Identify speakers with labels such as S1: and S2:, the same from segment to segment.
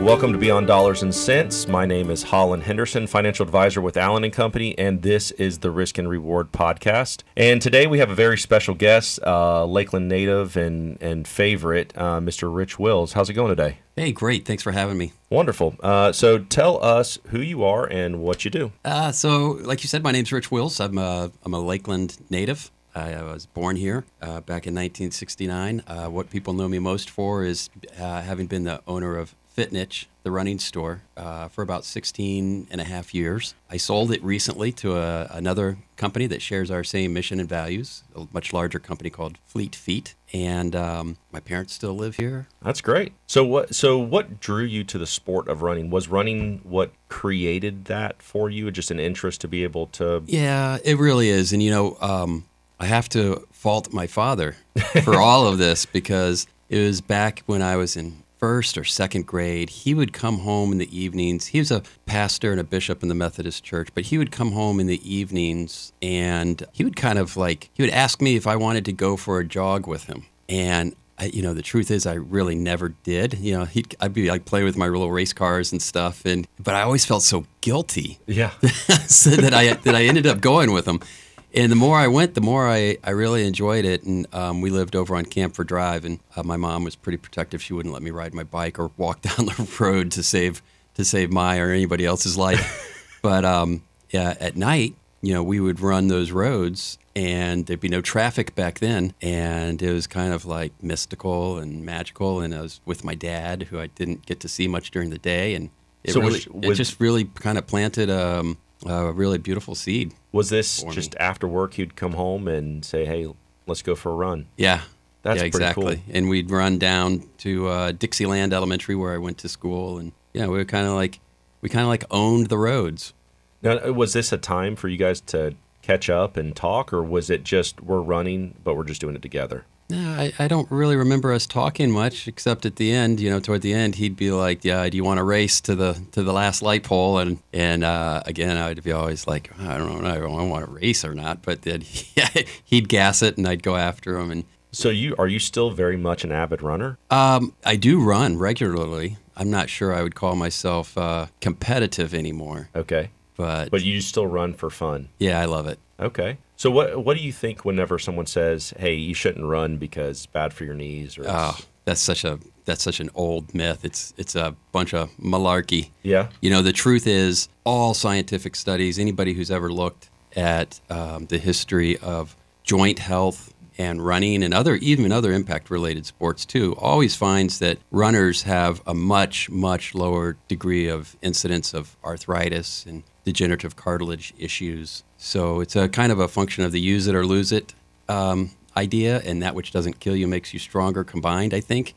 S1: Welcome to Beyond Dollars and Sense. My name is Hollin Henderson, financial advisor with Allen and Company, and this is the Risk and Reward podcast. And today we have a very special guest, uh, Lakeland native and and favorite, uh, Mr. Rich Wills. How's it going today?
S2: Hey, great. Thanks for having me.
S1: Wonderful. Uh, so tell us who you are and what you do.
S2: Uh, so, like you said, my name's Rich Wills. I'm a, I'm a Lakeland native. I, I was born here uh, back in 1969. Uh, what people know me most for is uh, having been the owner of Fit Niche, the running store, uh, for about 16 and a half years. I sold it recently to a, another company that shares our same mission and values, a much larger company called Fleet Feet. And um, my parents still live here.
S1: That's great. So what so what drew you to the sport of running? Was running what created that for you? Just an interest to be able to
S2: Yeah, it really is. And, you know, um, I have to fault my father for all of this because it was back when I was in first or second grade. He would come home in the evenings. He was a pastor and a bishop in the Methodist church, but he would come home in the evenings and he would kind of like, he would ask me if I wanted to go for a jog with him. And I, you know, the truth is, I really never did. You know, he'd, I'd be like play with my little race cars and stuff, and but I always felt so guilty
S1: Yeah.
S2: so that I that I ended up going with him. And the more I went, the more I, I really enjoyed it. And um, we lived over on Camphor Drive, and uh, my mom was pretty protective. She wouldn't let me ride my bike or walk down the road to save to save my or anybody else's life. but um, yeah, at night, you know, we would run those roads, and there'd be no traffic back then, and it was kind of like mystical and magical. And I was with my dad, who I didn't get to see much during the day, and it
S1: So
S2: really
S1: was-
S2: it just really kind of planted um, a really beautiful seed.
S1: Was this
S2: For me.
S1: just after work you'd come home and say, "Hey, let's go for a run"?
S2: Yeah.
S1: That's
S2: yeah, exactly.
S1: cool.
S2: And we'd run down to uh, Dixieland Elementary where I went to school, and yeah, we were kind of like we kind of like owned the roads.
S1: Now, uh, was this a time for you guys to catch up and talk, or was it just we're running, but we're just doing it together?
S2: No, I, I don't really remember us talking much, except at the end. You know, toward the end, he'd be like, "Yeah, do you want to race to the to the last light pole?" And and uh, again, I would be always like, "I don't know, I don't want to race or not." But then he'd gas it, and I'd go after him. And
S1: So you are you still very much an avid runner?
S2: um, I do run regularly. I'm not sure I would call myself uh, competitive anymore,
S1: Okay,
S2: but,
S1: but you still run for fun.
S2: yeah, I love it.
S1: Okay. So what what do you think whenever someone says, "Hey, you shouldn't run because it's bad for your knees"? Or
S2: Oh, that's such a that's such an old myth. It's it's a bunch of malarkey.
S1: yeah,
S2: You know, the truth is, all scientific studies, anybody who's ever looked at um, the history of joint health and running and other even other impact related sports too, always finds that runners have a much much lower degree of incidence of arthritis and degenerative cartilage issues. So it's a kind of a function of the use it or lose it um, idea, and that which doesn't kill you makes you stronger combined. I think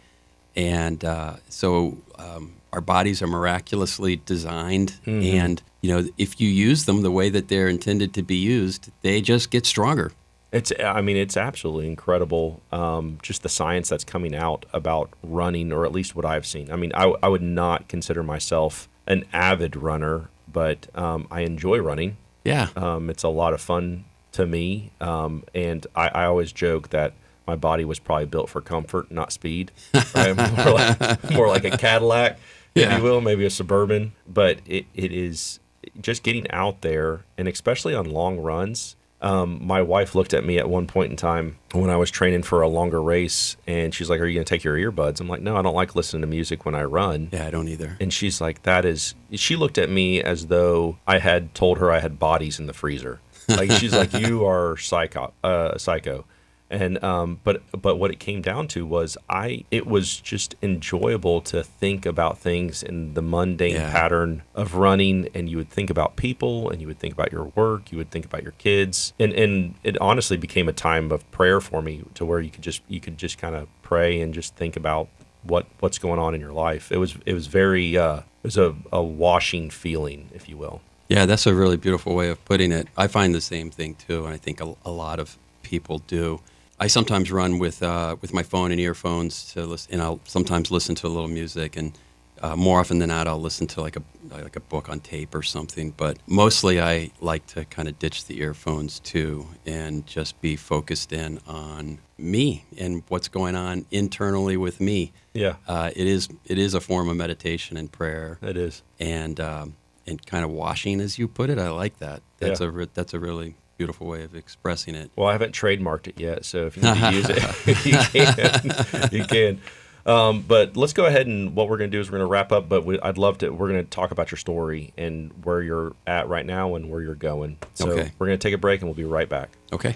S2: and uh, so um, our bodies are miraculously designed and you know if you use them the way that they're intended to be used they just get stronger
S1: it's I mean it's absolutely incredible. Um, just the science that's coming out about running, or at least what I've seen. I mean, I, I would not consider myself an avid runner, but um, I enjoy running.
S2: Yeah
S1: Um, it's a lot of fun to me, um, and I, I always joke that my body was probably built for comfort, not speed. Right? more, like, more like a Cadillac, if you will, maybe a suburban. But it, it is just getting out there, and especially on long runs. Um, my wife looked at me at one point in time when I was training for a longer race, and she's like, "Are you going to take your earbuds?" I'm like, "No, I don't like listening to music when I run."
S2: yeah i don't either
S1: And she's like, that is, she looked at me as though I had told her I had bodies in the freezer. Like, she's like, you are psycho, uh, psycho. And, um, but, but what it came down to was I, it was just enjoyable to think about things in the mundane
S2: Yeah.
S1: pattern of running. And you would think about people and you would think about your work, you would think about your kids. And, and it honestly became a time of prayer for me to where you could just, you could just kind of pray and just think about what what's going on in your life. It was it was very uh, it was a, a washing feeling, if you will.
S2: yeah that's a really beautiful way of putting it i find the same thing too and i think a, a lot of people do i sometimes run with uh, with my phone and earphones to listen and i'll sometimes listen to a little music and Uh, more often than not, I'll listen to like a like a book on tape or something. But mostly, I like to kind of ditch the earphones too and just be focused in on me and what's going on internally with me.
S1: Yeah.
S2: Uh, it is it is a form of meditation and prayer
S1: It is.
S2: and um, and kind of washing, as you put it. I like that. That's
S1: Yeah.
S2: a re- that's a really beautiful way of expressing it.
S1: Well, I haven't trademarked it yet, so if you need to use it, you can. you can. Um, but let's go ahead and what we're going to do is we're going to wrap up. But we, I'd love to. We're going to talk about your story and where you're at right now and where you're going. So
S2: Okay.
S1: we're going to take a break and we'll be right back.
S2: Okay.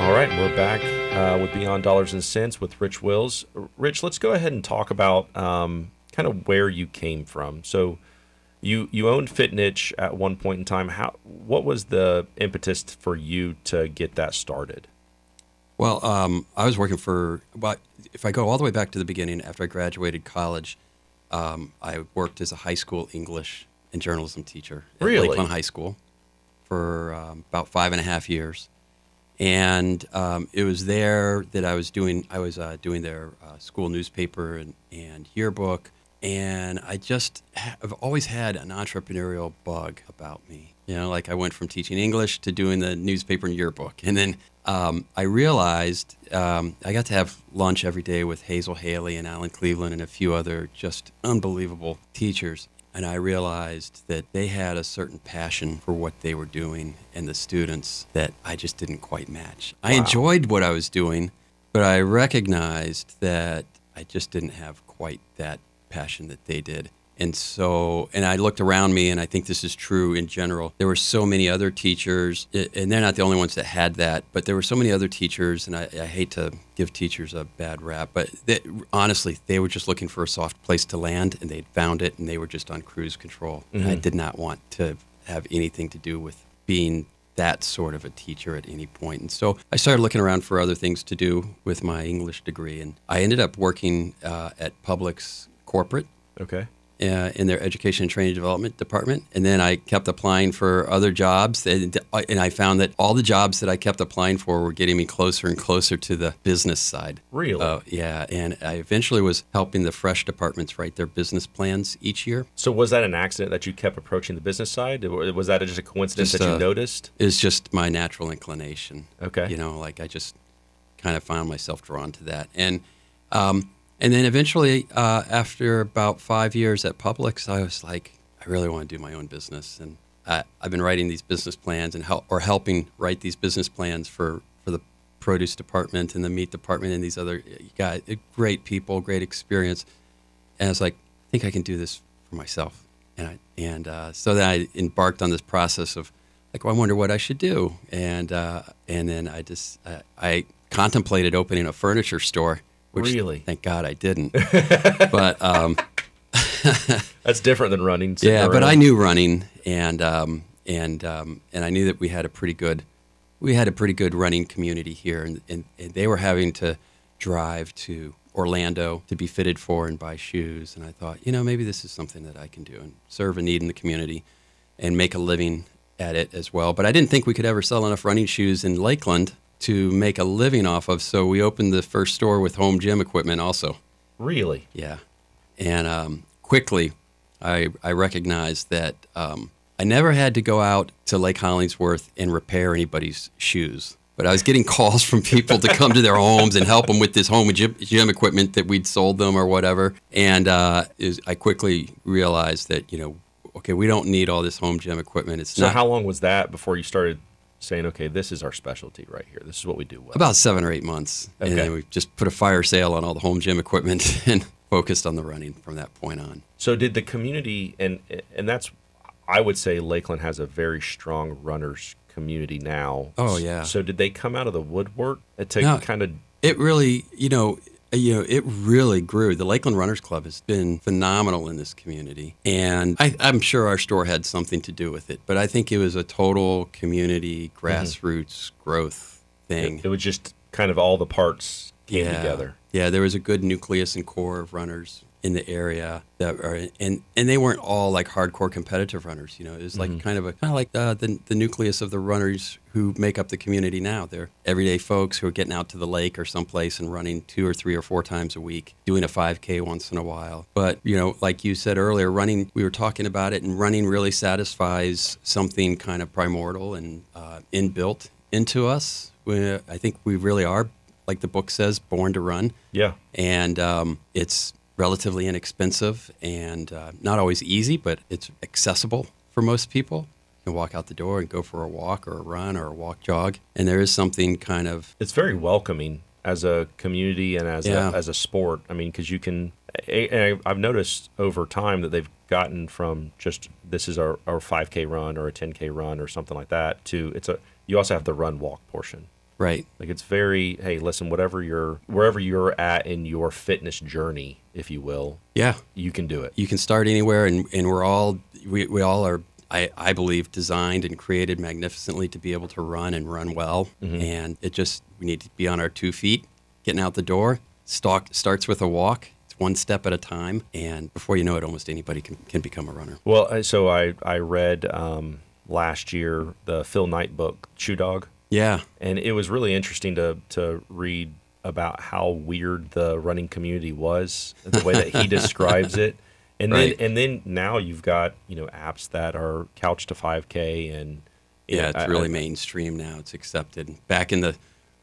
S1: All right, we're back uh, with Beyond Dollars and Sense with Rich Wills. Rich, let's go ahead and talk about um, kind of where you came from. So, you you owned Fit Niche at one point in time. How what was the impetus for you to get that started?
S2: Well, um, I was working for. Well, if I go all the way back to the beginning, after I graduated college, um, I worked as a high school English and journalism teacher at
S1: Really?
S2: Lakeland High School for um, about five and a half years, and um, it was there that I was doing. I was uh, doing their uh, school newspaper and, and yearbook, and I just have always had an entrepreneurial bug about me. You know, like I went from teaching English to doing the newspaper and yearbook, and then um, I realized um, I got to have lunch every day with Hazel Haley and Alan Cleveland and a few other just unbelievable teachers. And I realized that they had a certain passion for what they were doing and the students that I just didn't quite match. I enjoyed what I was doing, but I recognized that I just didn't have quite that passion that they did. And so, and I looked around me, and I think this is true in general. There were so many other teachers, and they're not the only ones that had that, but there were so many other teachers, and I, I hate to give teachers a bad rap, but they, honestly, they were just looking for a soft place to land, and they'd found it, and they were just on cruise control. And I did not want to have anything to do with being that sort of a teacher at any point. And so I started looking around for other things to do with my English degree, and I ended up working uh, at Publix corporate
S1: Okay.
S2: uh, in their education and training development department. And then I kept applying for other jobs. And, and I found that all the jobs that I kept applying for were getting me closer and closer to the business side.
S1: Really?
S2: Uh, yeah. And I eventually was helping the fresh departments write their business plans each year.
S1: So was that an accident that you kept approaching the business side? Or Was that just a coincidence
S2: Just,
S1: that you
S2: uh,
S1: noticed?
S2: It's just my natural inclination.
S1: Okay.
S2: You know, like I just kind of found myself drawn to that. And um, and then eventually, uh, after about five years at Publix, I was like, I really want to do my own business. And I, I've been writing these business plans and help or helping write these business plans for for the produce department and the meat department and these other guys, great people, great experience. And I was like, I think I can do this for myself. And I, and uh, so then I embarked on this process of like, well, I wonder what I should do. And uh, and then I just uh, I contemplated opening a furniture store. Which
S1: Really?
S2: Thank God I didn't. but um,
S1: That's different than running.
S2: yeah, but
S1: around.
S2: I knew running, and um, and um, and I knew that we had a pretty good, we had a pretty good running community here, and, and, and they were having to drive to Orlando to be fitted for and buy shoes, and I thought, you know, maybe this is something that I can do and serve a need in the community, and make a living at it as well. But I didn't think we could ever sell enough running shoes in Lakeland to make a living off of, so we opened the first store with home gym equipment also.
S1: Really?
S2: Yeah. And um, quickly, I, I recognized that um, I never had to go out to Lake Hollingsworth and repair anybody's shoes. But I was getting calls from people to come to their homes and help them with this home gym, gym equipment that we'd sold them or whatever. And uh, is, I quickly realized that, you know, okay, we don't need all this home gym equipment. It's
S1: So
S2: not
S1: how long was that before you started saying, okay, this is our specialty right here. This is what we do well.
S2: about seven or eight months.
S1: Okay.
S2: And then we just put a fire sale on all the home gym equipment and focused on the running from that point on.
S1: So did the community and and that's I would say Lakeland has a very strong runners community now.
S2: Oh, yeah.
S1: So did they come out of the woodwork to
S2: No.
S1: kind of
S2: It really, you know, Uh, you know, it really grew. The Lakeland Runners Club has been phenomenal in this community, and I, I'm sure our store had something to do with it. But I think it was a total community mm-hmm. grassroots growth thing.
S1: it, it was just kind of all the parts came
S2: yeah.
S1: together.
S2: Yeah, there was a good nucleus and core of runners in the area that are, and and they weren't all like hardcore competitive runners. You know, it was like
S1: Mm-hmm.
S2: kind of a kind of like uh, the the nucleus of the runners who make up the community now. They're everyday folks who are getting out to the lake or someplace and running two or three or four times a week, doing a 5K once in a while. But you know, like you said earlier, running. We were talking about it, and running really satisfies something kind of primordial and uh, inbuilt into us. We, I think we really are, like the book says, born to run
S1: Yeah.
S2: and um, it's relatively inexpensive and uh, not always easy, but it's accessible for most people. You can walk out the door and go for a walk or a run or a walk jog, and there is something kind of
S1: it's very welcoming as a community and as
S2: Yeah.
S1: a, as a sport. I mean, because you can. I- I've noticed over time that they've gotten from just this is our, our 5K run or a 10K run or something like that to it's a. You also have the run walk portion.
S2: Right.
S1: Like it's very hey, listen, whatever you're wherever you're at in your fitness journey, if you will,
S2: Yeah,
S1: you can do it.
S2: you can start anywhere, and, and we're all we, we all are. I, I believe designed and created magnificently to be able to run and run well, and it just we need to be on our two feet, getting out the door. Stalk starts with a walk. It's one step at a time, and before you know it, almost anybody can, can become a runner.
S1: Well, so I I read um, last year the Phil Knight book Shoe Dog.
S2: Yeah,
S1: and it was really interesting to to read about how weird the running community was, the way that he describes it, and
S2: Right.
S1: then and then now you've got you know apps that are couch to 5K and
S2: yeah,
S1: know,
S2: it's
S1: I-
S2: really
S1: I-
S2: mainstream now. It's accepted. Back in the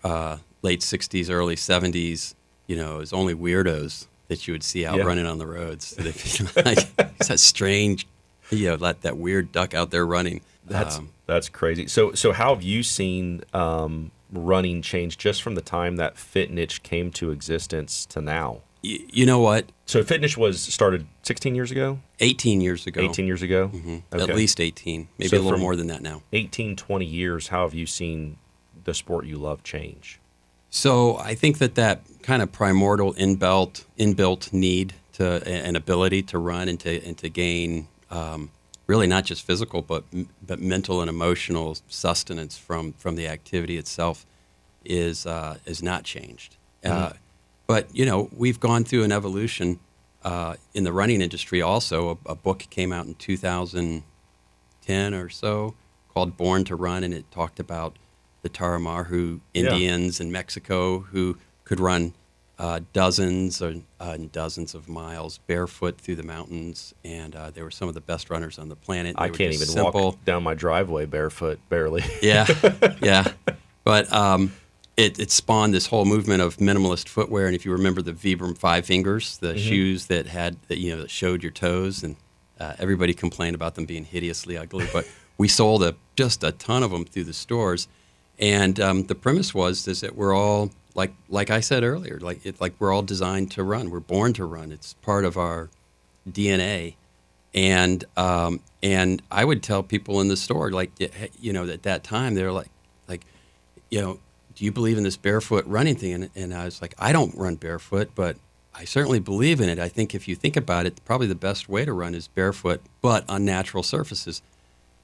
S2: uh, late '60s, early '70s, you know, it was only weirdos that you would see out
S1: Yeah.
S2: running on the roads. They'd be like, it's that strange, you know, that that weird duck out there running.
S1: That's
S2: Um,
S1: that's crazy. So so how have you seen um, running change just from the time that Fit Niche came to existence to now?
S2: y- you know what?
S1: So Fit Niche was started 16 years ago,
S2: 18 years ago,
S1: 18 years ago,
S2: Mhm.
S1: Okay.
S2: at least 18, maybe
S1: So
S2: a little more than that now.
S1: 18, 20 years. How have you seen the sport you love change?
S2: So I think that that kind of primordial inbuilt inbuilt need to an ability to run and to and to gain um, really not just physical but but mental and emotional sustenance from from the activity itself is uh, is not changed. Uh, but you know we've gone through an evolution uh, in the running industry. Also, a, a book came out in 2010 or so called Born to Run, and it talked about the Tarahumara
S1: Yeah.
S2: Indians in Mexico who could run uh, dozens or, uh, and dozens of miles barefoot through the mountains, and uh, they were some of the best runners on the planet. They
S1: I can't even
S2: simple.
S1: walk down my driveway barefoot, barely.
S2: Yeah, yeah. But um, it, it spawned this whole movement of minimalist footwear. And if you remember the Vibram Five Fingers, the shoes that had that you know that showed your toes, and uh, everybody complained about them being hideously ugly. But we sold a, just a ton of them through the stores. And um, the premise was is that we're all like like I said earlier, like it, like we're all designed to run. We're born to run. It's part of our DNA and um, and I would tell people in the store like you know at that time they're like like you know do you believe in this barefoot running thing and, and I was like I don't run barefoot but I certainly believe in it I think if you think about it probably the best way to run is barefoot but on natural surfaces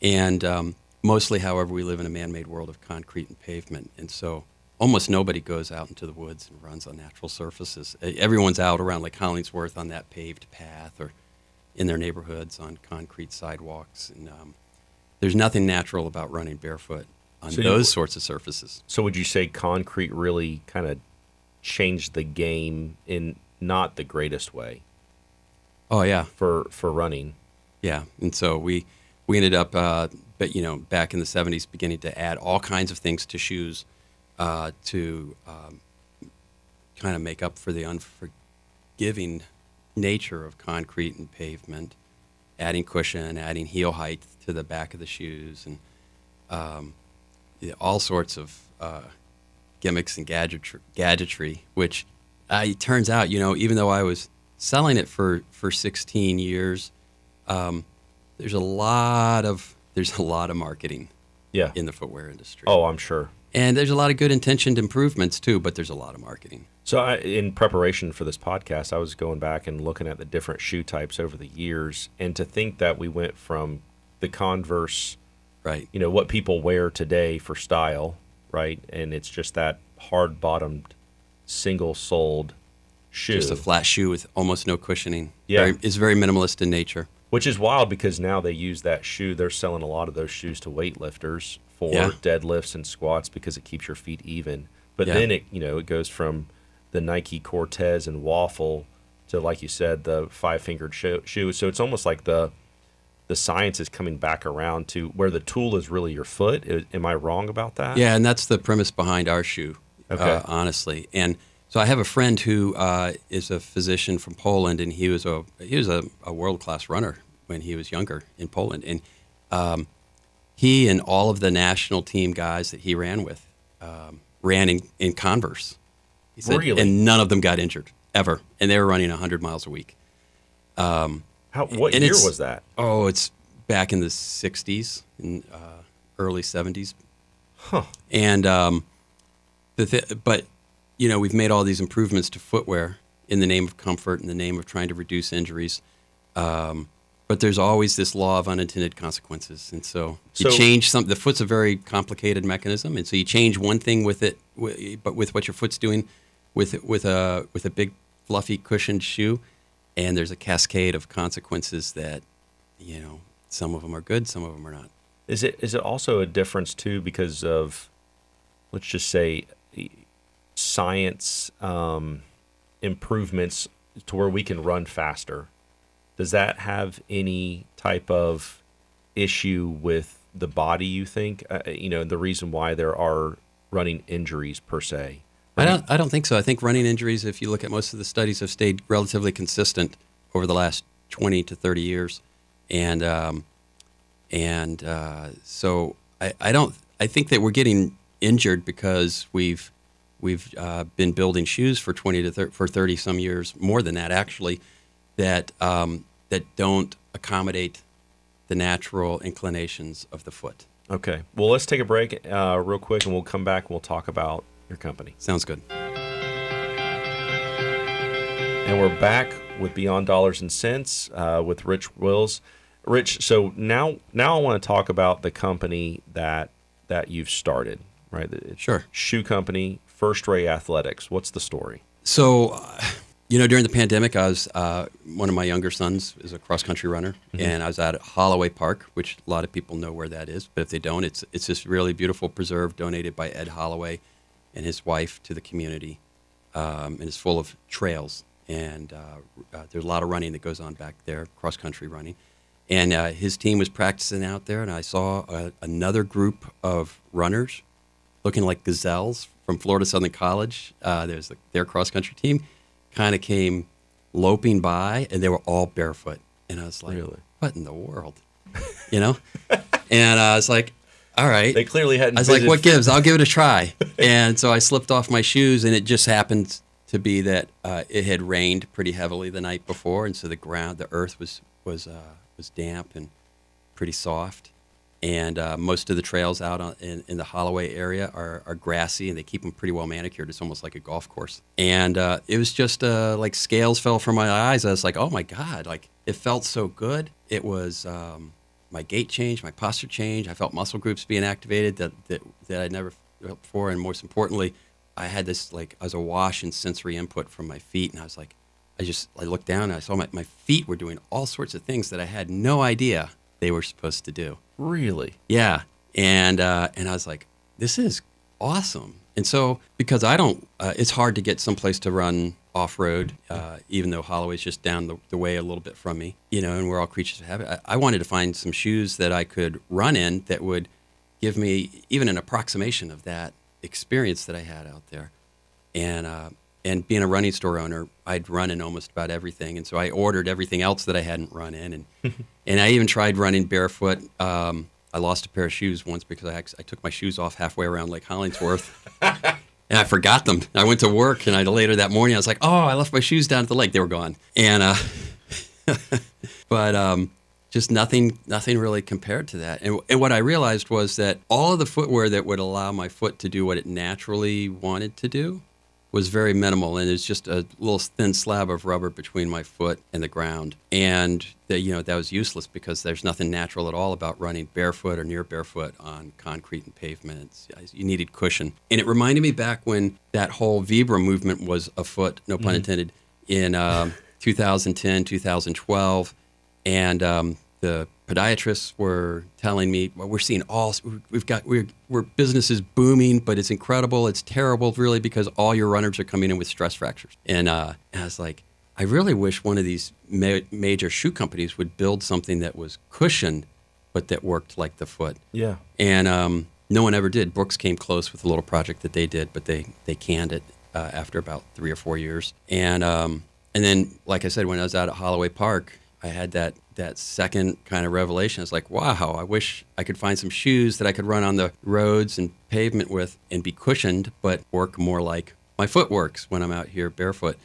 S2: and um, mostly however we live in a man-made world of concrete and pavement and so almost nobody goes out into the woods and runs on natural surfaces everyone's out around like Hollingsworth on that paved path or in their neighborhoods on concrete sidewalks. And um, there's nothing natural about running barefoot on
S1: So you-
S2: those sorts of surfaces.
S1: So would you say concrete really kind of changed the game in not the greatest way
S2: Oh yeah,
S1: for for running?
S2: yeah. And so we we ended up, uh, but you know, back in the '70s, beginning to add all kinds of things to shoes uh, to um, kind of make up for the unforgiving nature of concrete and pavement. Adding cushion, adding heel height to the back of the shoes, and um, all sorts of uh, gimmicks and gadgetry, gadgetry which uh, it turns out, you know, even though I was selling it for, for 16 years, um, there's a lot of there's a lot of marketing
S1: Yeah.
S2: in the footwear industry.
S1: Oh, I'm sure.
S2: And there's a lot of good intentioned improvements too, but there's a lot of marketing.
S1: So, I, in preparation for this podcast, I was going back and looking at the different shoe types over the years, and to think that we went from the Converse,
S2: Right.
S1: you know, what people wear today for style, right, and it's just that hard-bottomed single soled shoe.
S2: Just a flat shoe with almost no cushioning.
S1: Yeah.
S2: Very, it's very minimalist in nature.
S1: Which is wild because now they use that shoe. They're selling a lot of those shoes to weightlifters for
S2: Yeah.
S1: deadlifts and squats because it keeps your feet even. But
S2: Yeah.
S1: then it, you know, it goes from the Nike Cortez and Waffle to, like you said, the five fingered shoe, shoe. So it's almost like the the science is coming back around to where the tool is really your foot. Am I wrong about that?
S2: Yeah, and that's the premise behind our shoe,
S1: Okay.
S2: uh, honestly. And so I have a friend who uh, is a physician from Poland, and he was a he was a, a world class runner when he was younger in Poland, and um, he and all of the national team guys that he ran with um, ran in, in Converse. He said,
S1: Really?
S2: and none of them got injured ever, and they were running hundred miles a week.
S1: How, what year was that?
S2: Oh, it's back in the '60s and uh, early '70s.
S1: Huh.
S2: And um, the th- but you know we've made all these improvements to footwear in the name of comfort, in the name of trying to reduce injuries. Um, but there's always this law of unintended consequences, and so you
S1: So-
S2: change some. The foot's a very complicated mechanism, and so you change one thing with it, but with what your foot's doing, with with a with a big fluffy cushioned shoe, and there's a cascade of consequences that, you know, some of them are good, some of them are not.
S1: Is it is it also a difference too because of, let's just say, science um, improvements to where we can run faster? Does that have any type of issue with the body? You think uh, you know the reason why there are running injuries per se?
S2: I don't. I don't think so. I think running injuries, if you look at most of the studies, have stayed relatively consistent over the last twenty to thirty years, and um, and uh, so I, I don't. I think that we're getting injured because we've we've uh, been building shoes for twenty to thir- for thirty some years, more than that actually, that um, that don't accommodate the natural inclinations of the foot.
S1: Okay. Well, let's take a break uh, real quick, and we'll come back. and We'll talk about your company.
S2: Sounds good.
S1: And we're back with Beyond Dollars and Sense uh, with Rich Wills. Rich, so now now I want to talk about the company that that you've started, right?
S2: Sure.
S1: Shoe company, First Ray Athletics. What's the story?
S2: So, uh, you know, during the pandemic, I was uh, one of my younger sons is a cross country runner, and I was at Holloway Park, which a lot of people know where that is, but if they don't, it's it's this really beautiful preserve donated by Ed Holloway and his wife to the community, um, and it's full of trails, and uh, uh, there's a lot of running that goes on back there, cross country running. And uh, his team was practicing out there, and I saw uh, another group of runners looking like gazelles from Florida Southern College. Uh, there's the, their cross country team, kind of came loping by, and they were all barefoot. And I was like,
S1: Really?
S2: "What in the world?" You know? and I was like, "All right."
S1: They clearly hadn't.
S2: I was like,
S1: visited-
S2: "What gives? I'll give it a try." and so I slipped off my shoes, and it just happened to be that uh, it had rained pretty heavily the night before, and so the ground, the earth was was uh, was damp and pretty soft. And uh, most of the trails out on, in, in the Holloway area are, are grassy, and they keep them pretty well manicured. It's almost like a golf course. And uh, it was just uh, like scales fell from my eyes. I was like, "Oh my god!" Like it felt so good. It was um, my gait change, my posture change. I felt muscle groups being activated that that, that I'd never felt before, and most importantly, I had this like I was awash in sensory input from my feet, and I was like, I just I looked down and I saw my, my feet were doing all sorts of things that I had no idea they were supposed to do.
S1: Really.
S2: Yeah, and uh, and I was like, this is awesome. And so because I don't, uh, it's hard to get someplace to run off road, uh, even though Holloway's just down the, the way a little bit from me, you know, and we're all creatures of habit. I, I wanted to find some shoes that I could run in that would give me even an approximation of that experience that I had out there. And uh, and being a running store owner, I'd run in almost about everything, and so I ordered everything else that I hadn't run in, and and I even tried running barefoot. Um, I lost a pair of shoes once because I, I took my shoes off halfway around Lake Hollingsworth. And I forgot them. I went to work, and I later that morning I was like, "Oh, I left my shoes down at the lake. They were gone." And uh, but um, just nothing, nothing really compared to that. And, and what I realized was that all of the footwear that would allow my foot to do what it naturally wanted to do was very minimal, and it's just a little thin slab of rubber between my foot and the ground. And that you know that was useless because there's nothing natural at all about running barefoot or near barefoot on concrete and pavements. You needed cushion, and it reminded me back when that whole Vibram movement was afoot, no pun
S1: Mm-hmm.
S2: intended, in um, 2010, 2012, and um, the podiatrists were telling me, well, we're seeing all, we've got, we're, we're business is booming, but it's incredible. It's terrible, really, because all your runners are coming in with stress fractures. And, uh, and I was like, I really wish one of these ma- major shoe companies would build something that was cushioned, but that worked like the foot.
S1: Yeah.
S2: And um, no one ever did. Brooks came close with a little project that they did, but they, they canned it uh, after about three or four years. And um, and then, like I said, when I was out at Holloway Park, I had that that second kind of revelation. It's like, wow, I wish I could find some shoes that I could run on the roads and pavement with and be cushioned, but work more like my foot works when I'm out here barefoot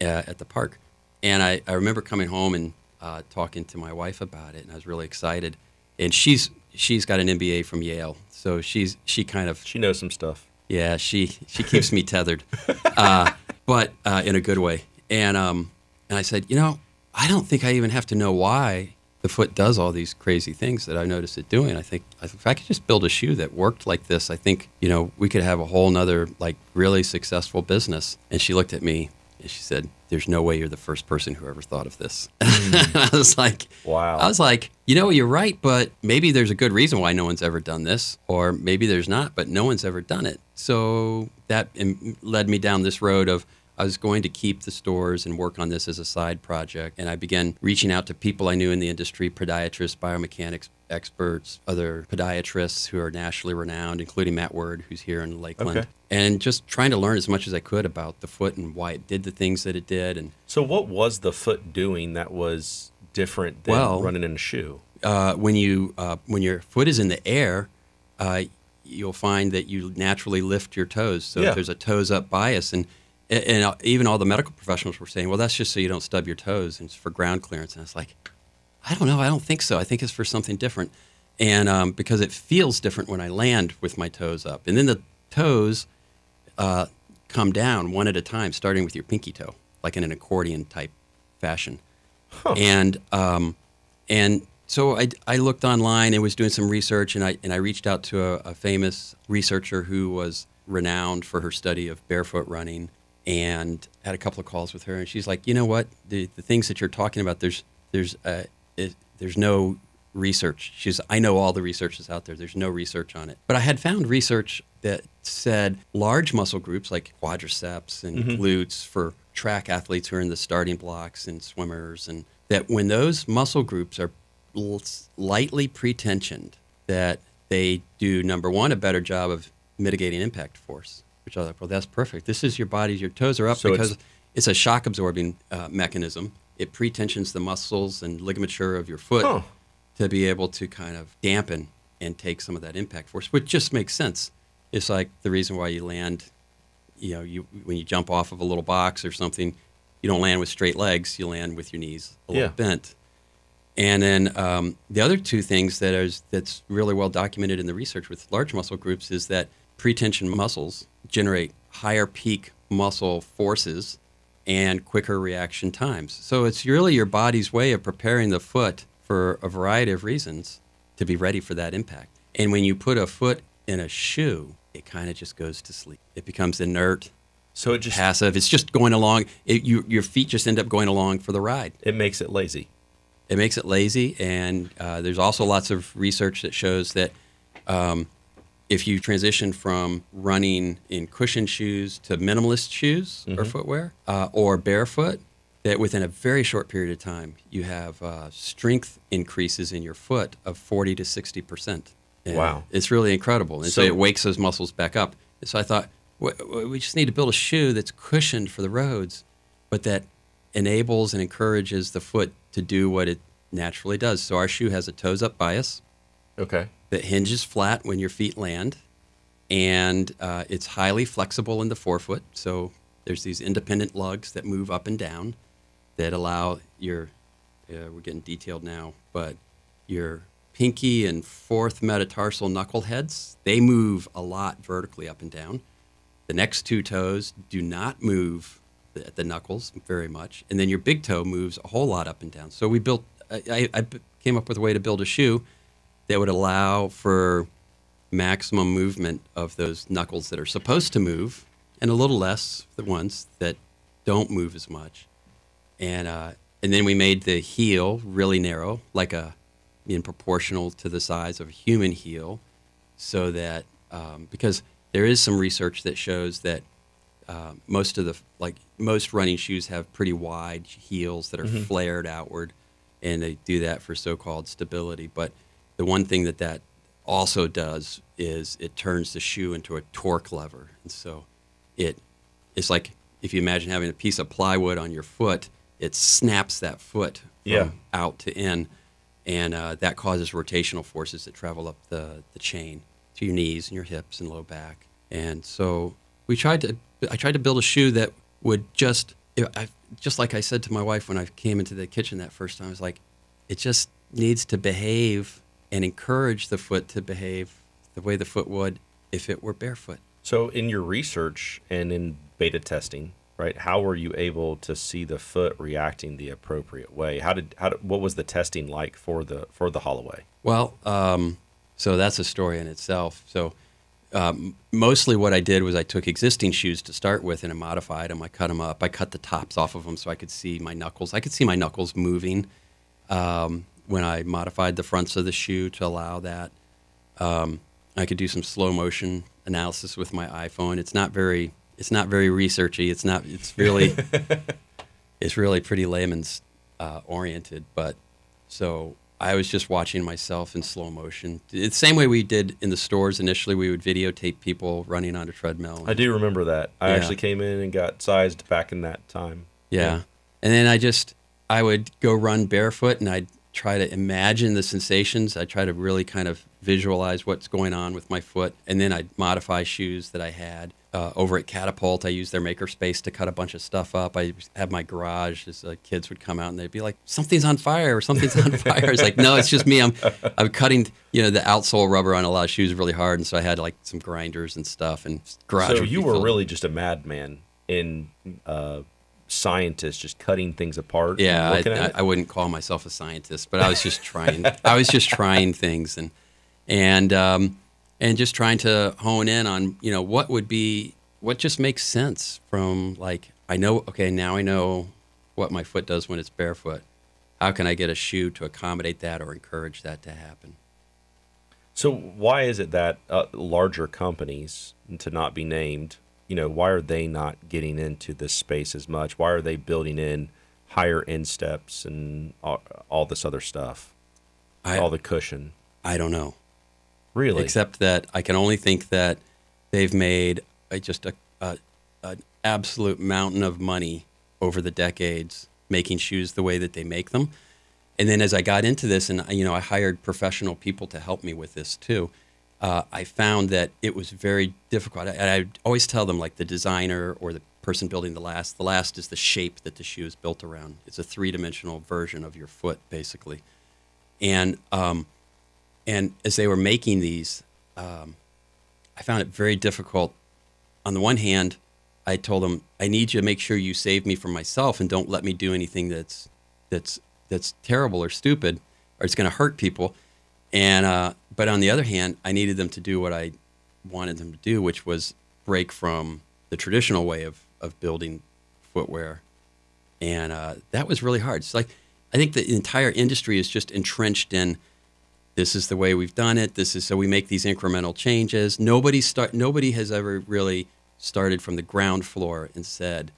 S2: uh, at the park. And I, I remember coming home and uh, talking to my wife about it, and I was really excited. And she's she's got an MBA from Yale, so she's she kind of
S1: She knows some stuff.
S2: yeah, she she keeps me tethered, uh, but uh, in a good way. And um, and I said, you know, I don't think I even have to know why the foot does all these crazy things that I noticed it doing. I think if I could just build a shoe that worked like this, I think you know we could have a whole nother like really successful business. And she looked at me and she said, "There's no way you're the first person who ever thought of this." I was like,
S1: Wow.
S2: I was like, you know, you're right, but maybe there's a good reason why no one's ever done this, or maybe there's not, but no one's ever done it. So that um, led me down this road of I was going to keep the stores and work on this as a side project. And I began reaching out to people I knew in the industry podiatrists, biomechanics experts, other podiatrists who are nationally renowned, including Matt Word, who's here in Lakeland.
S1: Okay.
S2: And just trying to learn as much as I could about the foot and why it did the things that it did. And
S1: So what was the foot doing that was different than
S2: Well-
S1: running in a shoe?
S2: uh, when you uh, when your foot is in the air, uh, you'll find that you naturally lift your toes. So
S1: Yeah.
S2: there's a toes up bias, and and uh, even all the medical professionals were saying, well, that's just so you don't stub your toes, and it's for ground clearance. And I was like, I don't know, I don't think so. I think it's for something different, and um, because it feels different when I land with my toes up, and then the toes uh, come down one at a time, starting with your pinky toe, like in an accordion type fashion. And um, and so I, I looked online and was doing some research, and I and I reached out to a, a famous researcher who was renowned for her study of barefoot running, and had a couple of calls with her, and she's like, you know what, the the things that you're talking about, there's there's uh, it, there's no research. She's I know all the research is out there. There's no research on it, but I had found research that said large muscle groups like quadriceps and glutes for track athletes who are in the starting blocks and swimmers, and that when those muscle groups are lightly pretensioned, that they do number one a better job of mitigating impact force. Which I thought, well, that's perfect. This is your body. Your toes are up
S1: So
S2: because it's a shock absorbing uh, mechanism. It pretensions the muscles and ligamature of your foot
S1: Huh.
S2: to be able to kind of dampen and take some of that impact force, which just makes sense. It's like the reason why you land, you know, you when you jump off of a little box or something, you don't land with straight legs. You land with your knees a little
S1: Yeah.
S2: bent. And then um, the other two things that is that's really well documented in the research with large muscle groups is that pretension muscles generate higher peak muscle forces and quicker reaction times. So it's really your body's way of preparing the foot for a variety of reasons to be ready for that impact. And when you put a foot in a shoe, it kind of just goes to sleep. It becomes inert,
S1: So it just
S2: passive. It's just going along. It, you, your feet just end up going along for the ride
S1: it makes it lazy.
S2: it makes it lazy and uh, there's also lots of research that shows that um, if you transition from running in cushioned shoes to minimalist shoes or footwear uh, or barefoot that within a very short period of time you have uh, strength increases in your foot of 40 to 60 percent.
S1: Wow.
S2: it's really incredible. And so,
S1: So-
S2: it wakes those muscles back up. And so i thought "W- w- we just need to build a shoe that's cushioned for the roads but that enables and encourages the foot to do what it naturally does. So our shoe has a toes up bias
S1: Okay.
S2: that hinges flat when your feet land, and uh, it's highly flexible in the forefoot. So there's these independent lugs that move up and down that allow your, uh, we're getting detailed now, but your pinky and fourth metatarsal knuckle heads, they move a lot vertically up and down. The next two toes do not move at the knuckles very much, and then your big toe moves a whole lot up and down. So we built. I, I came up with a way to build a shoe that would allow for maximum movement of those knuckles that are supposed to move, and a little less the ones that don't move as much. And uh, and then we made the heel really narrow, like a in proportional to the size of a human heel, so that um, because there is some research that shows that uh, most of the like most running shoes have pretty wide heels that are mm-hmm. flared outward, and they do that for so-called stability. But the one thing that that also does is it turns the shoe into a torque lever, and so it it's like if you imagine having a piece of plywood on your foot, it snaps that foot
S1: yeah.
S2: out to in, and uh, that causes rotational forces that travel up the the chain to your knees and your hips and low back. And so we tried to I tried to build a shoe that would just I, just like I said to my wife when I came into the kitchen that first time I was like it just needs to behave and encourage the foot to behave the way the foot would if it were barefoot.
S1: So in your research and in beta testing, right? How were you able to see the foot reacting the appropriate way? How did how did, what was the testing like for the for the Holloway?
S2: Well, um, so that's a story in itself. So um, mostly what I did was I took existing shoes to start with and I modified them. I cut them up. I cut the tops off of them so I could see my knuckles. I could see my knuckles moving um, when I modified the fronts of the shoe to allow that. Um, I could do some slow motion analysis with my iPhone. It's not very it's not very researchy. It's not. It's really it's really pretty layman's uh, oriented. But so I was just watching myself in slow motion. the same way we did in the stores initially. We would videotape people running on a treadmill.
S1: I do remember that. I yeah. actually came in and got sized back in that time.
S2: Yeah. yeah. And then I just I would go run barefoot and I'd try to imagine the sensations. I try to really kind of visualize what's going on with my foot, and then I'd modify shoes that I had. Uh, over at Catapult, I used their makerspace to cut a bunch of stuff up. I had my garage as uh, kids would come out and they'd be like, "Something's on fire! or Something's on fire!" It's like, no, it's just me. I'm I'm cutting, you know, the outsole rubber on a lot of shoes really hard, and so I had like some grinders and stuff. And garage.
S1: So you were filled. really just a madman in uh, scientist just cutting things apart.
S2: Yeah, I, I, I, wouldn't call myself a scientist, but I was just trying. I was just trying things and and um, and just trying to hone in on you know what would be what just makes sense from like I know okay now I know what my foot does when it's barefoot. How can I get a shoe to accommodate that or encourage that to happen?
S1: So why is it that uh, larger companies, to not be named, you know, why are they not getting into this space as much? Why are they building in higher insteps and all, all this other stuff? I, all the cushion.
S2: I don't know.
S1: Really?
S2: Except that I can only think that they've made a, just a, a, an absolute mountain of money over the decades making shoes the way that they make them. And then as I got into this, and you know, I hired professional people to help me with this too uh, I found that it was very difficult. And I, I always tell them, like the designer or the person building the last, the last is the shape that the shoe is built around. It's a three dimensional version of your foot, basically. And um, and as they were making these, um, I found it very difficult. On the one hand, I told them, I need you to make sure you save me from myself and don't let me do anything that's that's that's terrible or stupid or it's going to hurt people. And uh, but on the other hand, I needed them to do what I wanted them to do, which was break from the traditional way of of building footwear, and uh, that was really hard. It's like I think the entire industry is just entrenched in this is the way we've done it. This is so we make these incremental changes. Nobody start. Nobody has ever really started from the ground floor and said,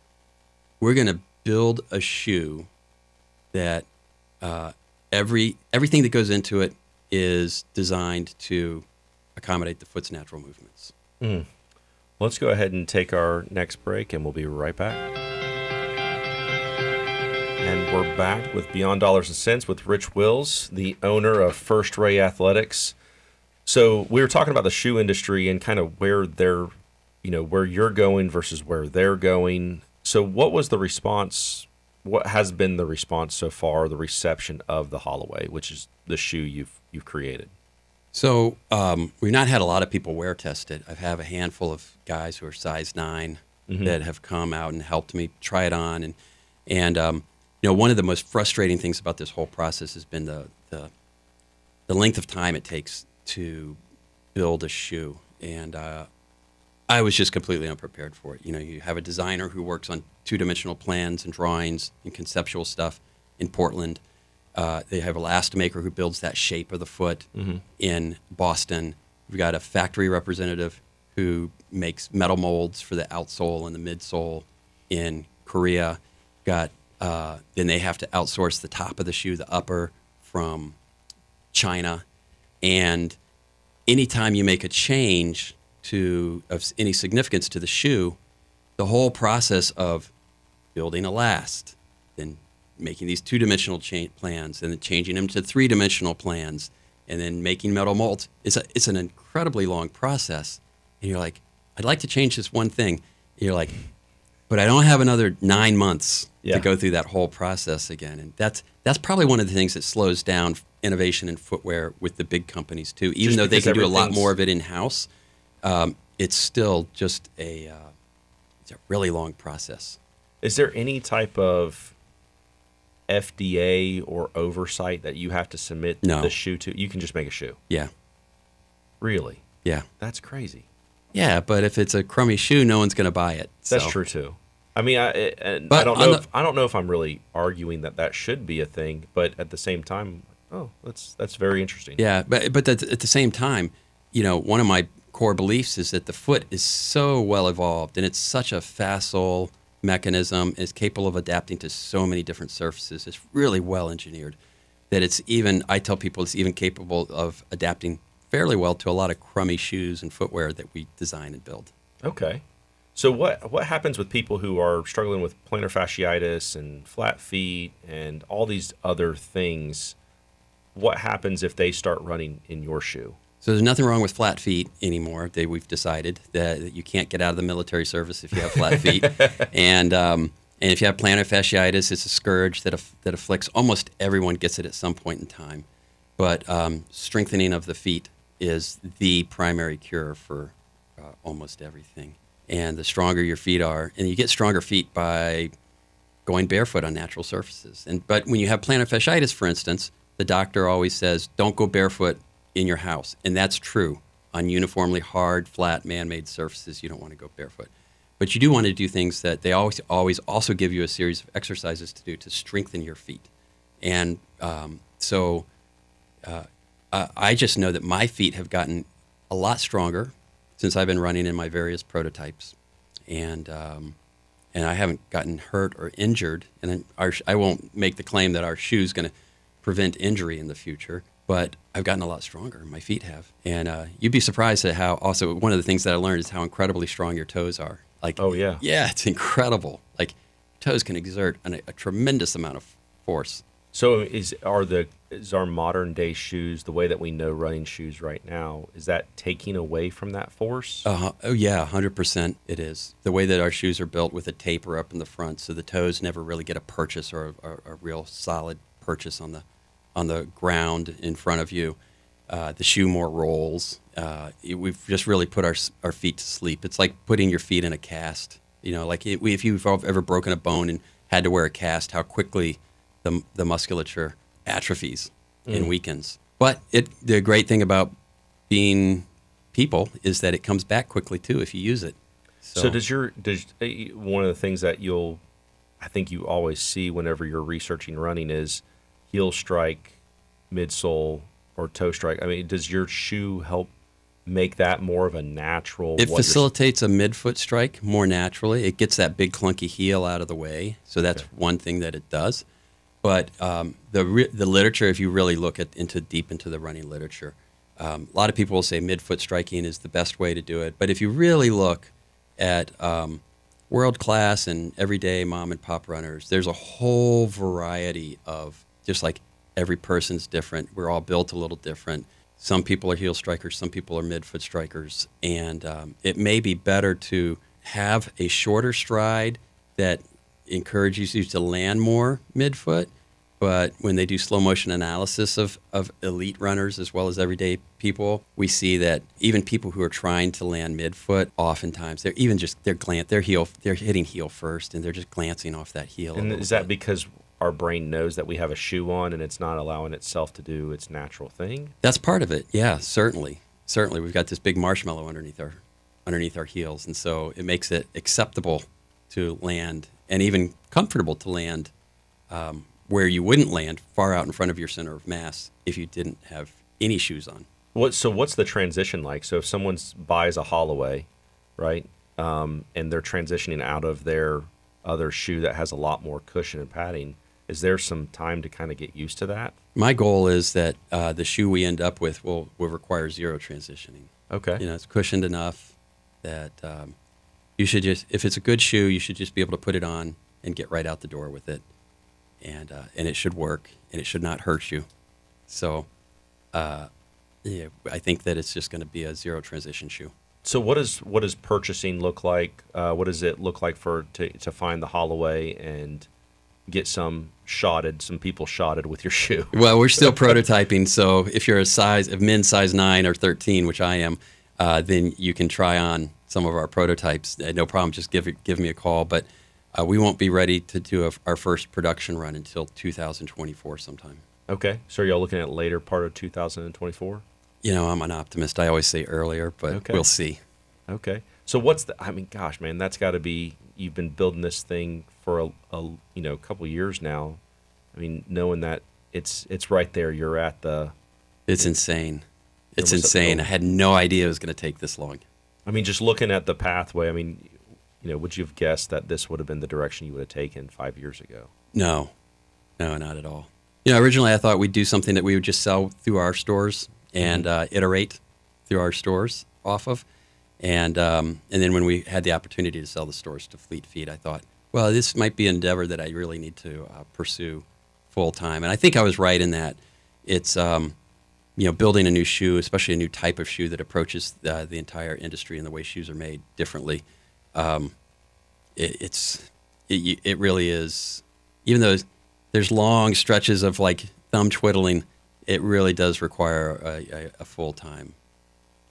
S2: "We're going to build a shoe that uh, every everything that goes into it is designed to accommodate the foot's natural movements.
S1: Mm. Let's go ahead and take our next break, and we'll be right back. And we're back with Beyond Dollars and Sense with Rich Wills, the owner of First Ray Athletics. So we were talking about the shoe industry and kind of where they're, you know, where you're going versus where they're going. So what was the response? What has been the response so far? The reception of the Holloway, which is the shoe you've you've created?
S2: So um, we've not had a lot of people wear test it. I have a handful of guys who are size 9 that have come out and helped me try it on, and and um, you know one of the most frustrating things about this whole process has been the the, the length of time it takes to build a shoe, and uh, I was just completely unprepared for it. You know, you have a designer who works on two dimensional plans and drawings and conceptual stuff in Portland. Uh, they have a Lastmaker who builds that shape of the foot in Boston. We've got a factory representative who makes metal molds for the outsole and the midsole in Korea. Got uh, then they have to outsource the top of the shoe, the upper, from China, and anytime you make a change to of any significance to the shoe, the whole process of building a last, then making these two-dimensional cha- plans, and then changing them to three-dimensional plans, and then making metal molds. It's a it's an incredibly long process, and you're like, I'd like to change this one thing. You're like, but I don't have another nine months
S1: Yeah.
S2: to go through that whole process again, and that's that's probably one of the things that slows down innovation in footwear with the big companies too. Even
S1: Just
S2: though they can do a lot more of it in house, um, it's still just a uh, it's a really long process.
S1: Is there any type of FDA or oversight that you have to submit
S2: No.
S1: the shoe to? You can just make a shoe.
S2: Yeah,
S1: Really?
S2: yeah,
S1: That's crazy.
S2: yeah. But if it's a crummy shoe, no one's going to buy it.
S1: That's
S2: so.
S1: true too. I mean, I eh, eh, and I don't know.
S2: the-
S1: if, I don't know if I'm really arguing that that should be a thing, but at the same time, oh, that's that's very interesting.
S2: Yeah, but but at, at the same time, you know, one of my core beliefs is that the foot is so well evolved and it's such a facile mechanism, is capable of adapting to so many different surfaces. It's really well engineered that it's even. I tell people it's even capable of adapting fairly well to a lot of crummy shoes and footwear that we design and build.
S1: Okay. So what what happens with people who are struggling with plantar fasciitis and flat feet and all these other things? What happens if they start running in your shoe?
S2: So there's nothing wrong with flat feet anymore. They, we've decided that, that you can't get out of the military service if you have flat feet, and um, and if you have plantar fasciitis, it's a scourge that aff- that afflicts almost everyone. Gets it at some point in time, but um, strengthening of the feet is the primary cure for uh, almost everything. And the stronger your feet are, and you get stronger feet by going barefoot on natural surfaces. And but when you have plantar fasciitis, for instance, the doctor always says don't go barefoot in your house, and that's true. On uniformly hard, flat, man-made surfaces, you don't want to go barefoot. But you do want to do things that they always always also give you a series of exercises to do to strengthen your feet. And um, so uh, I just know that my feet have gotten a lot stronger since I've been running in my various prototypes, and um, and I haven't gotten hurt or injured. And our, I won't make the claim that our shoe's going to prevent injury in the future, but I've gotten a lot stronger. My feet have, and uh, you'd be surprised at how. Also, one of the things that I learned is how incredibly strong your toes are. Like,
S1: Oh, yeah.
S2: yeah, it's incredible. Like, toes can exert an, a tremendous amount of force.
S1: So is are the is our modern day shoes the way that we know running shoes right now? Is that taking away from that force?
S2: Uh, oh yeah, hundred percent. It is the way that our shoes are built with a taper up in the front, so the toes never really get a purchase or a, a real solid purchase on the on the ground in front of you. Uh, the shoe more rolls. Uh, it- we've just really put our our feet to sleep. It's like putting your feet in a cast. You know, like it, we, if you've ever broken a bone and had to wear a cast, how quickly the the musculature atrophies and weakens. But it the great thing about being people is that it comes back quickly too if you use it.
S1: So, does your does uh, one of the things that you'll I think you always see whenever you're researching running is heel strike, midsole, or toe strike. I mean, does your shoe help make that more of a natural?
S2: it facilitates a midfoot strike more naturally. It gets that big clunky heel out of the way. So that's one thing that it does. But um, the re- the literature, if you really look at into deep into the running literature, um, a lot of people will say midfoot striking is the best way to do it. But if you really look at um, world class and everyday mom and pop runners, there's a whole variety of just like every person's different. We're all built a little different. Some people are heel strikers, some people are midfoot strikers, and um, it may be better to have a shorter stride that encourages you to land more midfoot But when they do slow motion analysis of, of elite runners as well as everyday people, we see that even people who are trying to land midfoot, oftentimes they're even just they're glan- they're heel they're hitting heel first and they're just glancing off that heel.
S1: And is that
S2: bit.
S1: because our brain knows that we have a shoe on and it's not allowing itself to do its natural thing?
S2: That's part of it. Yeah, certainly. Certainly. We've got this big marshmallow underneath our underneath our heels, and so it makes it acceptable to land and even comfortable to land um, where you wouldn't land far out in front of your center of mass if you didn't have any shoes on.
S1: What so what's the transition like? So if someone buys a Holloway, right, um, and they're transitioning out of their other shoe that has a lot more cushion and padding, is there some time to kind of get used to that?
S2: My goal is that uh, the shoe we end up with will, will require zero transitioning.
S1: Okay.
S2: You know, it's cushioned enough that um, you should just, if it's a good shoe, you should just be able to put it on and get right out the door with it, and uh, and it should work and it should not hurt you. So, uh, yeah, I think that it's just going to be a zero transition shoe.
S1: So what does what does purchasing look like? Uh, what does it look like for to, to find the Holloway and get some shotted, some people shotted with your shoe?
S2: Well, we're still prototyping, so if you're a size, if men's size nine or thirteen, which I am, uh, then you can try on some of our prototypes. Uh, no problem. Just give give me a call. But uh, we won't be ready to do a, our first production run until 2024 sometime.
S1: Okay. So are y'all looking at later part of 2024?
S2: You know, I'm an optimist. I always say earlier, but
S1: Okay.
S2: we'll see.
S1: Okay. So what's the? I mean, gosh, man, that's got to be. You've been building this thing for a, a you know couple years now. I mean, knowing that it's it's right there. You're at the.
S2: It's insane. It's insane. I had no idea it was going to take this long.
S1: I mean, just looking at the pathway. I mean, you know, would you have guessed that this would have been the direction you would have taken five years ago?
S2: No, no, not at all. You know, originally I thought we'd do something that we would just sell through our stores and uh, iterate through our stores off of, and um, and then when we had the opportunity to sell the stores to Fleet Feet, I thought, well, this might be an endeavor that I really need to uh, pursue full time, and I think I was right in that. It's um, you know building a new shoe, especially a new type of shoe that approaches uh, the entire industry and the way shoes are made differently. Um, it, it's it, it really is even though there's long stretches of like thumb twiddling it really does require a, a, a full-time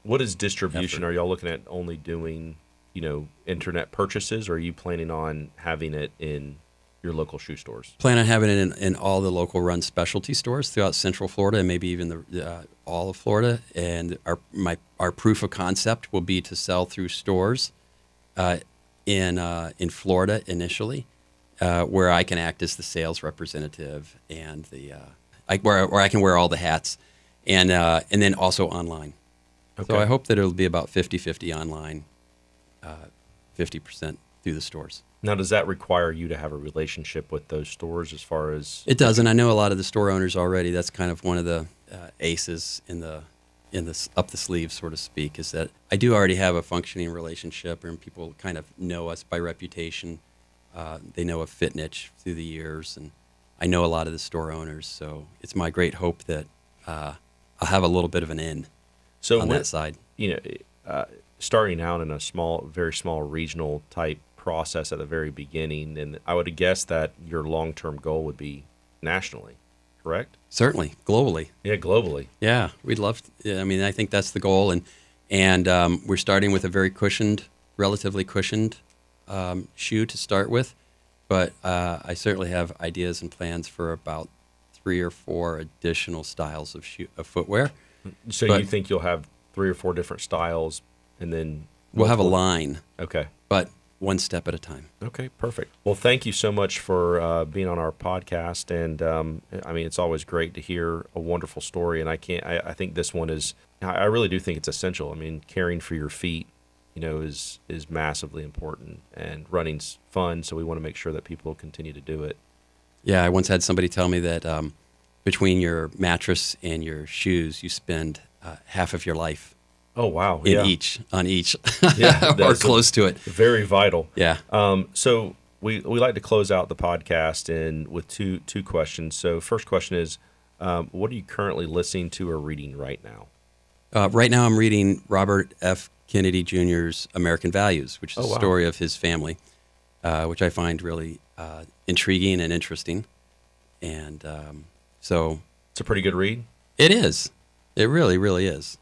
S1: What is distribution?
S2: Effort.
S1: Are y'all looking at only doing you know internet purchases, or are you planning on having it in your local shoe stores?
S2: plan on having it in, in all the local run specialty stores throughout central florida and maybe even the uh, all of florida. And our my our proof of concept will be to sell through stores uh, in uh, in florida initially uh, where i can act as the sales representative and the uh, I, where, where i can wear all the hats and uh, and then also online. So I hope that it'll be about 50 50 online, uh, 50% through the stores.
S1: Now, does that require you to have a relationship with those stores as far as
S2: It does, and I know a lot of the store owners already. That's kind of one of the uh, aces in the in the up the sleeve, so to speak, is that I do already have a functioning relationship, and people kind of know us by reputation. Uh, they know of Fit Niche through the years, and I know a lot of the store owners. So it's my great hope that uh, I'll have a little bit of an in
S1: so
S2: on that side.
S1: you know, uh, starting out in a small, very small regional type process at the very beginning, and I would guess that your long term goal would be nationally, correct?
S2: Certainly, globally.
S1: Yeah, globally.
S2: Yeah, we'd love. To, yeah, I mean, I think that's the goal, and and um, we're starting with a very cushioned, relatively cushioned um, shoe to start with, but uh, I certainly have ideas and plans for about three or four additional styles of shoe of footwear.
S1: So
S2: But-
S1: you think you'll have three or four different styles, and then
S2: We'll have a line,
S1: Okay.
S2: but one step at a time.
S1: Okay, perfect. Well, thank you so much for uh, being on our podcast, and um, I mean, it's always great to hear a wonderful story. And I can't. I, I think this one is. I really do think it's essential. I mean, caring for your feet, you know, is is massively important, and running's fun. So we want to make sure that people continue to do it.
S2: Yeah, I once had somebody tell me that um, between your mattress and your shoes, you spend uh, half of your life
S1: Oh wow!
S2: in
S1: yeah,
S2: each on each,
S1: Yeah,
S2: or close to it.
S1: very vital.
S2: Yeah.
S1: Um, so we we like to close out the podcast and with two two questions. So first question is, um, what are you currently listening to or reading right now?
S2: Uh, right now, I'm reading Robert F. Kennedy Jr.'s American Values, which is
S1: Oh,
S2: the
S1: wow.
S2: story of his family, uh, which I find really uh, intriguing and interesting. and um, so
S1: It's a pretty good read.
S2: it is. It really, really is.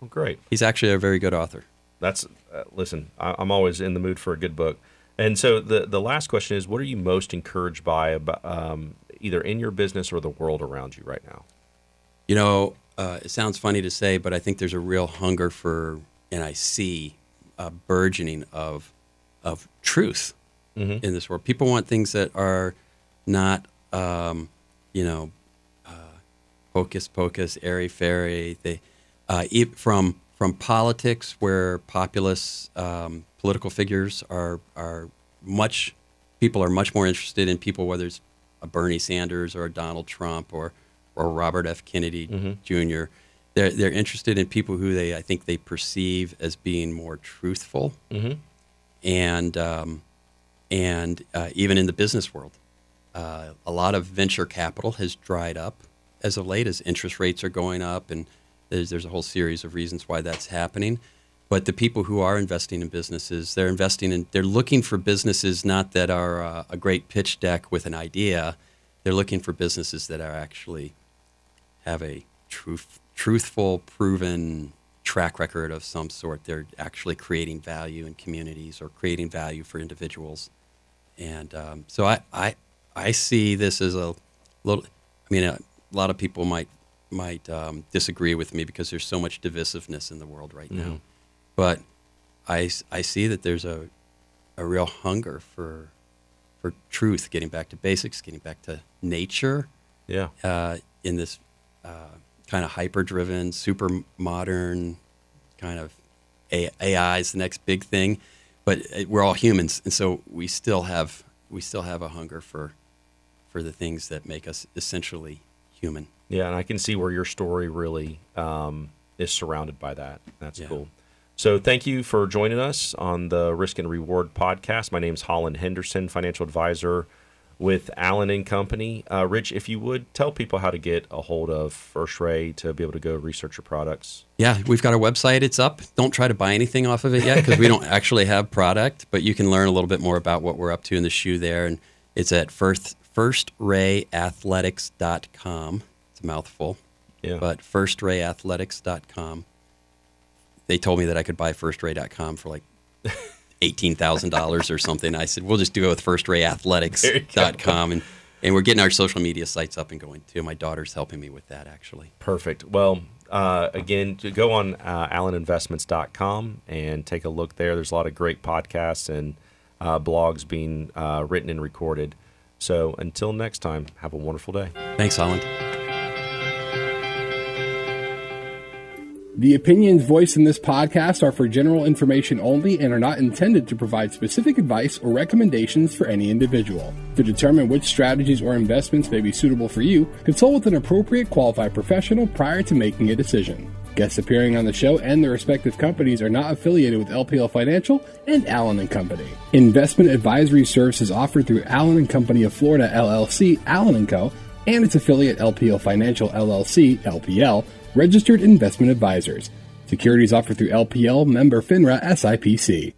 S1: Well, great.
S2: He's actually a very good author.
S1: That's uh, listen. I, I'm always in the mood for a good book. And so the the last question is, what are you most encouraged by about um, either in your business or the world around you right now?
S2: You know, uh, it sounds funny to say, but I think there's a real hunger for, and I see a burgeoning of, of truth
S1: Mhm.
S2: in this world. People want things that are not, um, you know, uh, hocus pocus, airy fairy. They, uh, from from politics, where populist um, political figures are are much, people are much more interested in people whether it's a Bernie Sanders or a Donald Trump or or Robert F. Kennedy Jr. They're they're interested in people who they I think they perceive as being more truthful,
S1: Mm-hmm.
S2: and um, and uh, even in the business world, uh, a lot of venture capital has dried up as of late as interest rates are going up, and there's there's a whole series of reasons why that's happening. But the people who are investing in businesses, they're investing in, they're looking for businesses not that are uh, a great pitch deck with an idea. They're looking for businesses that are actually have a truth, truthful, proven track record of some sort. They're actually creating value in communities or creating value for individuals. And um, so I, I, I see this as a little. I mean, a lot of people might might um, disagree with me because there's so much divisiveness in the world right now. But I, I see that there's a a real hunger for for truth, getting back to basics, getting back to nature
S1: Yeah.
S2: uh, in this uh, kind of hyper driven, super modern kind of AI is the next big thing. But uh, we're all humans, and so we still have we still have a hunger for for the things that make us essentially human.
S1: Yeah, and I can see where your story really um, is surrounded by that. That's
S2: Yeah.
S1: cool. So thank you for joining us on the Risk and Reward podcast. My name is Hollin Henderson, financial advisor with Allen and Company. Uh, Rich, if you would tell people how to get a hold of First Ray to be able to go research your products.
S2: Yeah, we've got our website. It's up. Don't try to buy anything off of it yet because we don't actually have product, but you can learn a little bit more about what we're up to in the shoe there. And it's at first, firstrayathletics.com. It's a mouthful,
S1: Yeah.
S2: but firstrayathletics.com. They told me that I could buy firstray.com for like $18,000 or something. I said, we'll just do it with firstrayathletics.com. And, and we're getting our social media sites up and going too. My daughter's helping me with that actually.
S1: Perfect. Well, uh, again, to go on uh, alleninvestments.com and take a look there. There's a lot of great podcasts and uh, blogs being uh, written and recorded. So until next time, have a wonderful day.
S2: Thanks, Hollin.
S3: The opinions voiced in this podcast are for general information only and are not intended to provide specific advice or recommendations for any individual. To determine which strategies or investments may be suitable for you, consult with an appropriate qualified professional prior to making a decision. Guests appearing on the show and their respective companies are not affiliated with LPL Financial and Allen and Company. Investment advisory services offered through Allen and Company of Florida LLC, Allen and Co, and its affiliate LPL Financial LLC, LPL, registered investment advisors. Securities offered through LPL member FINRA SIPC.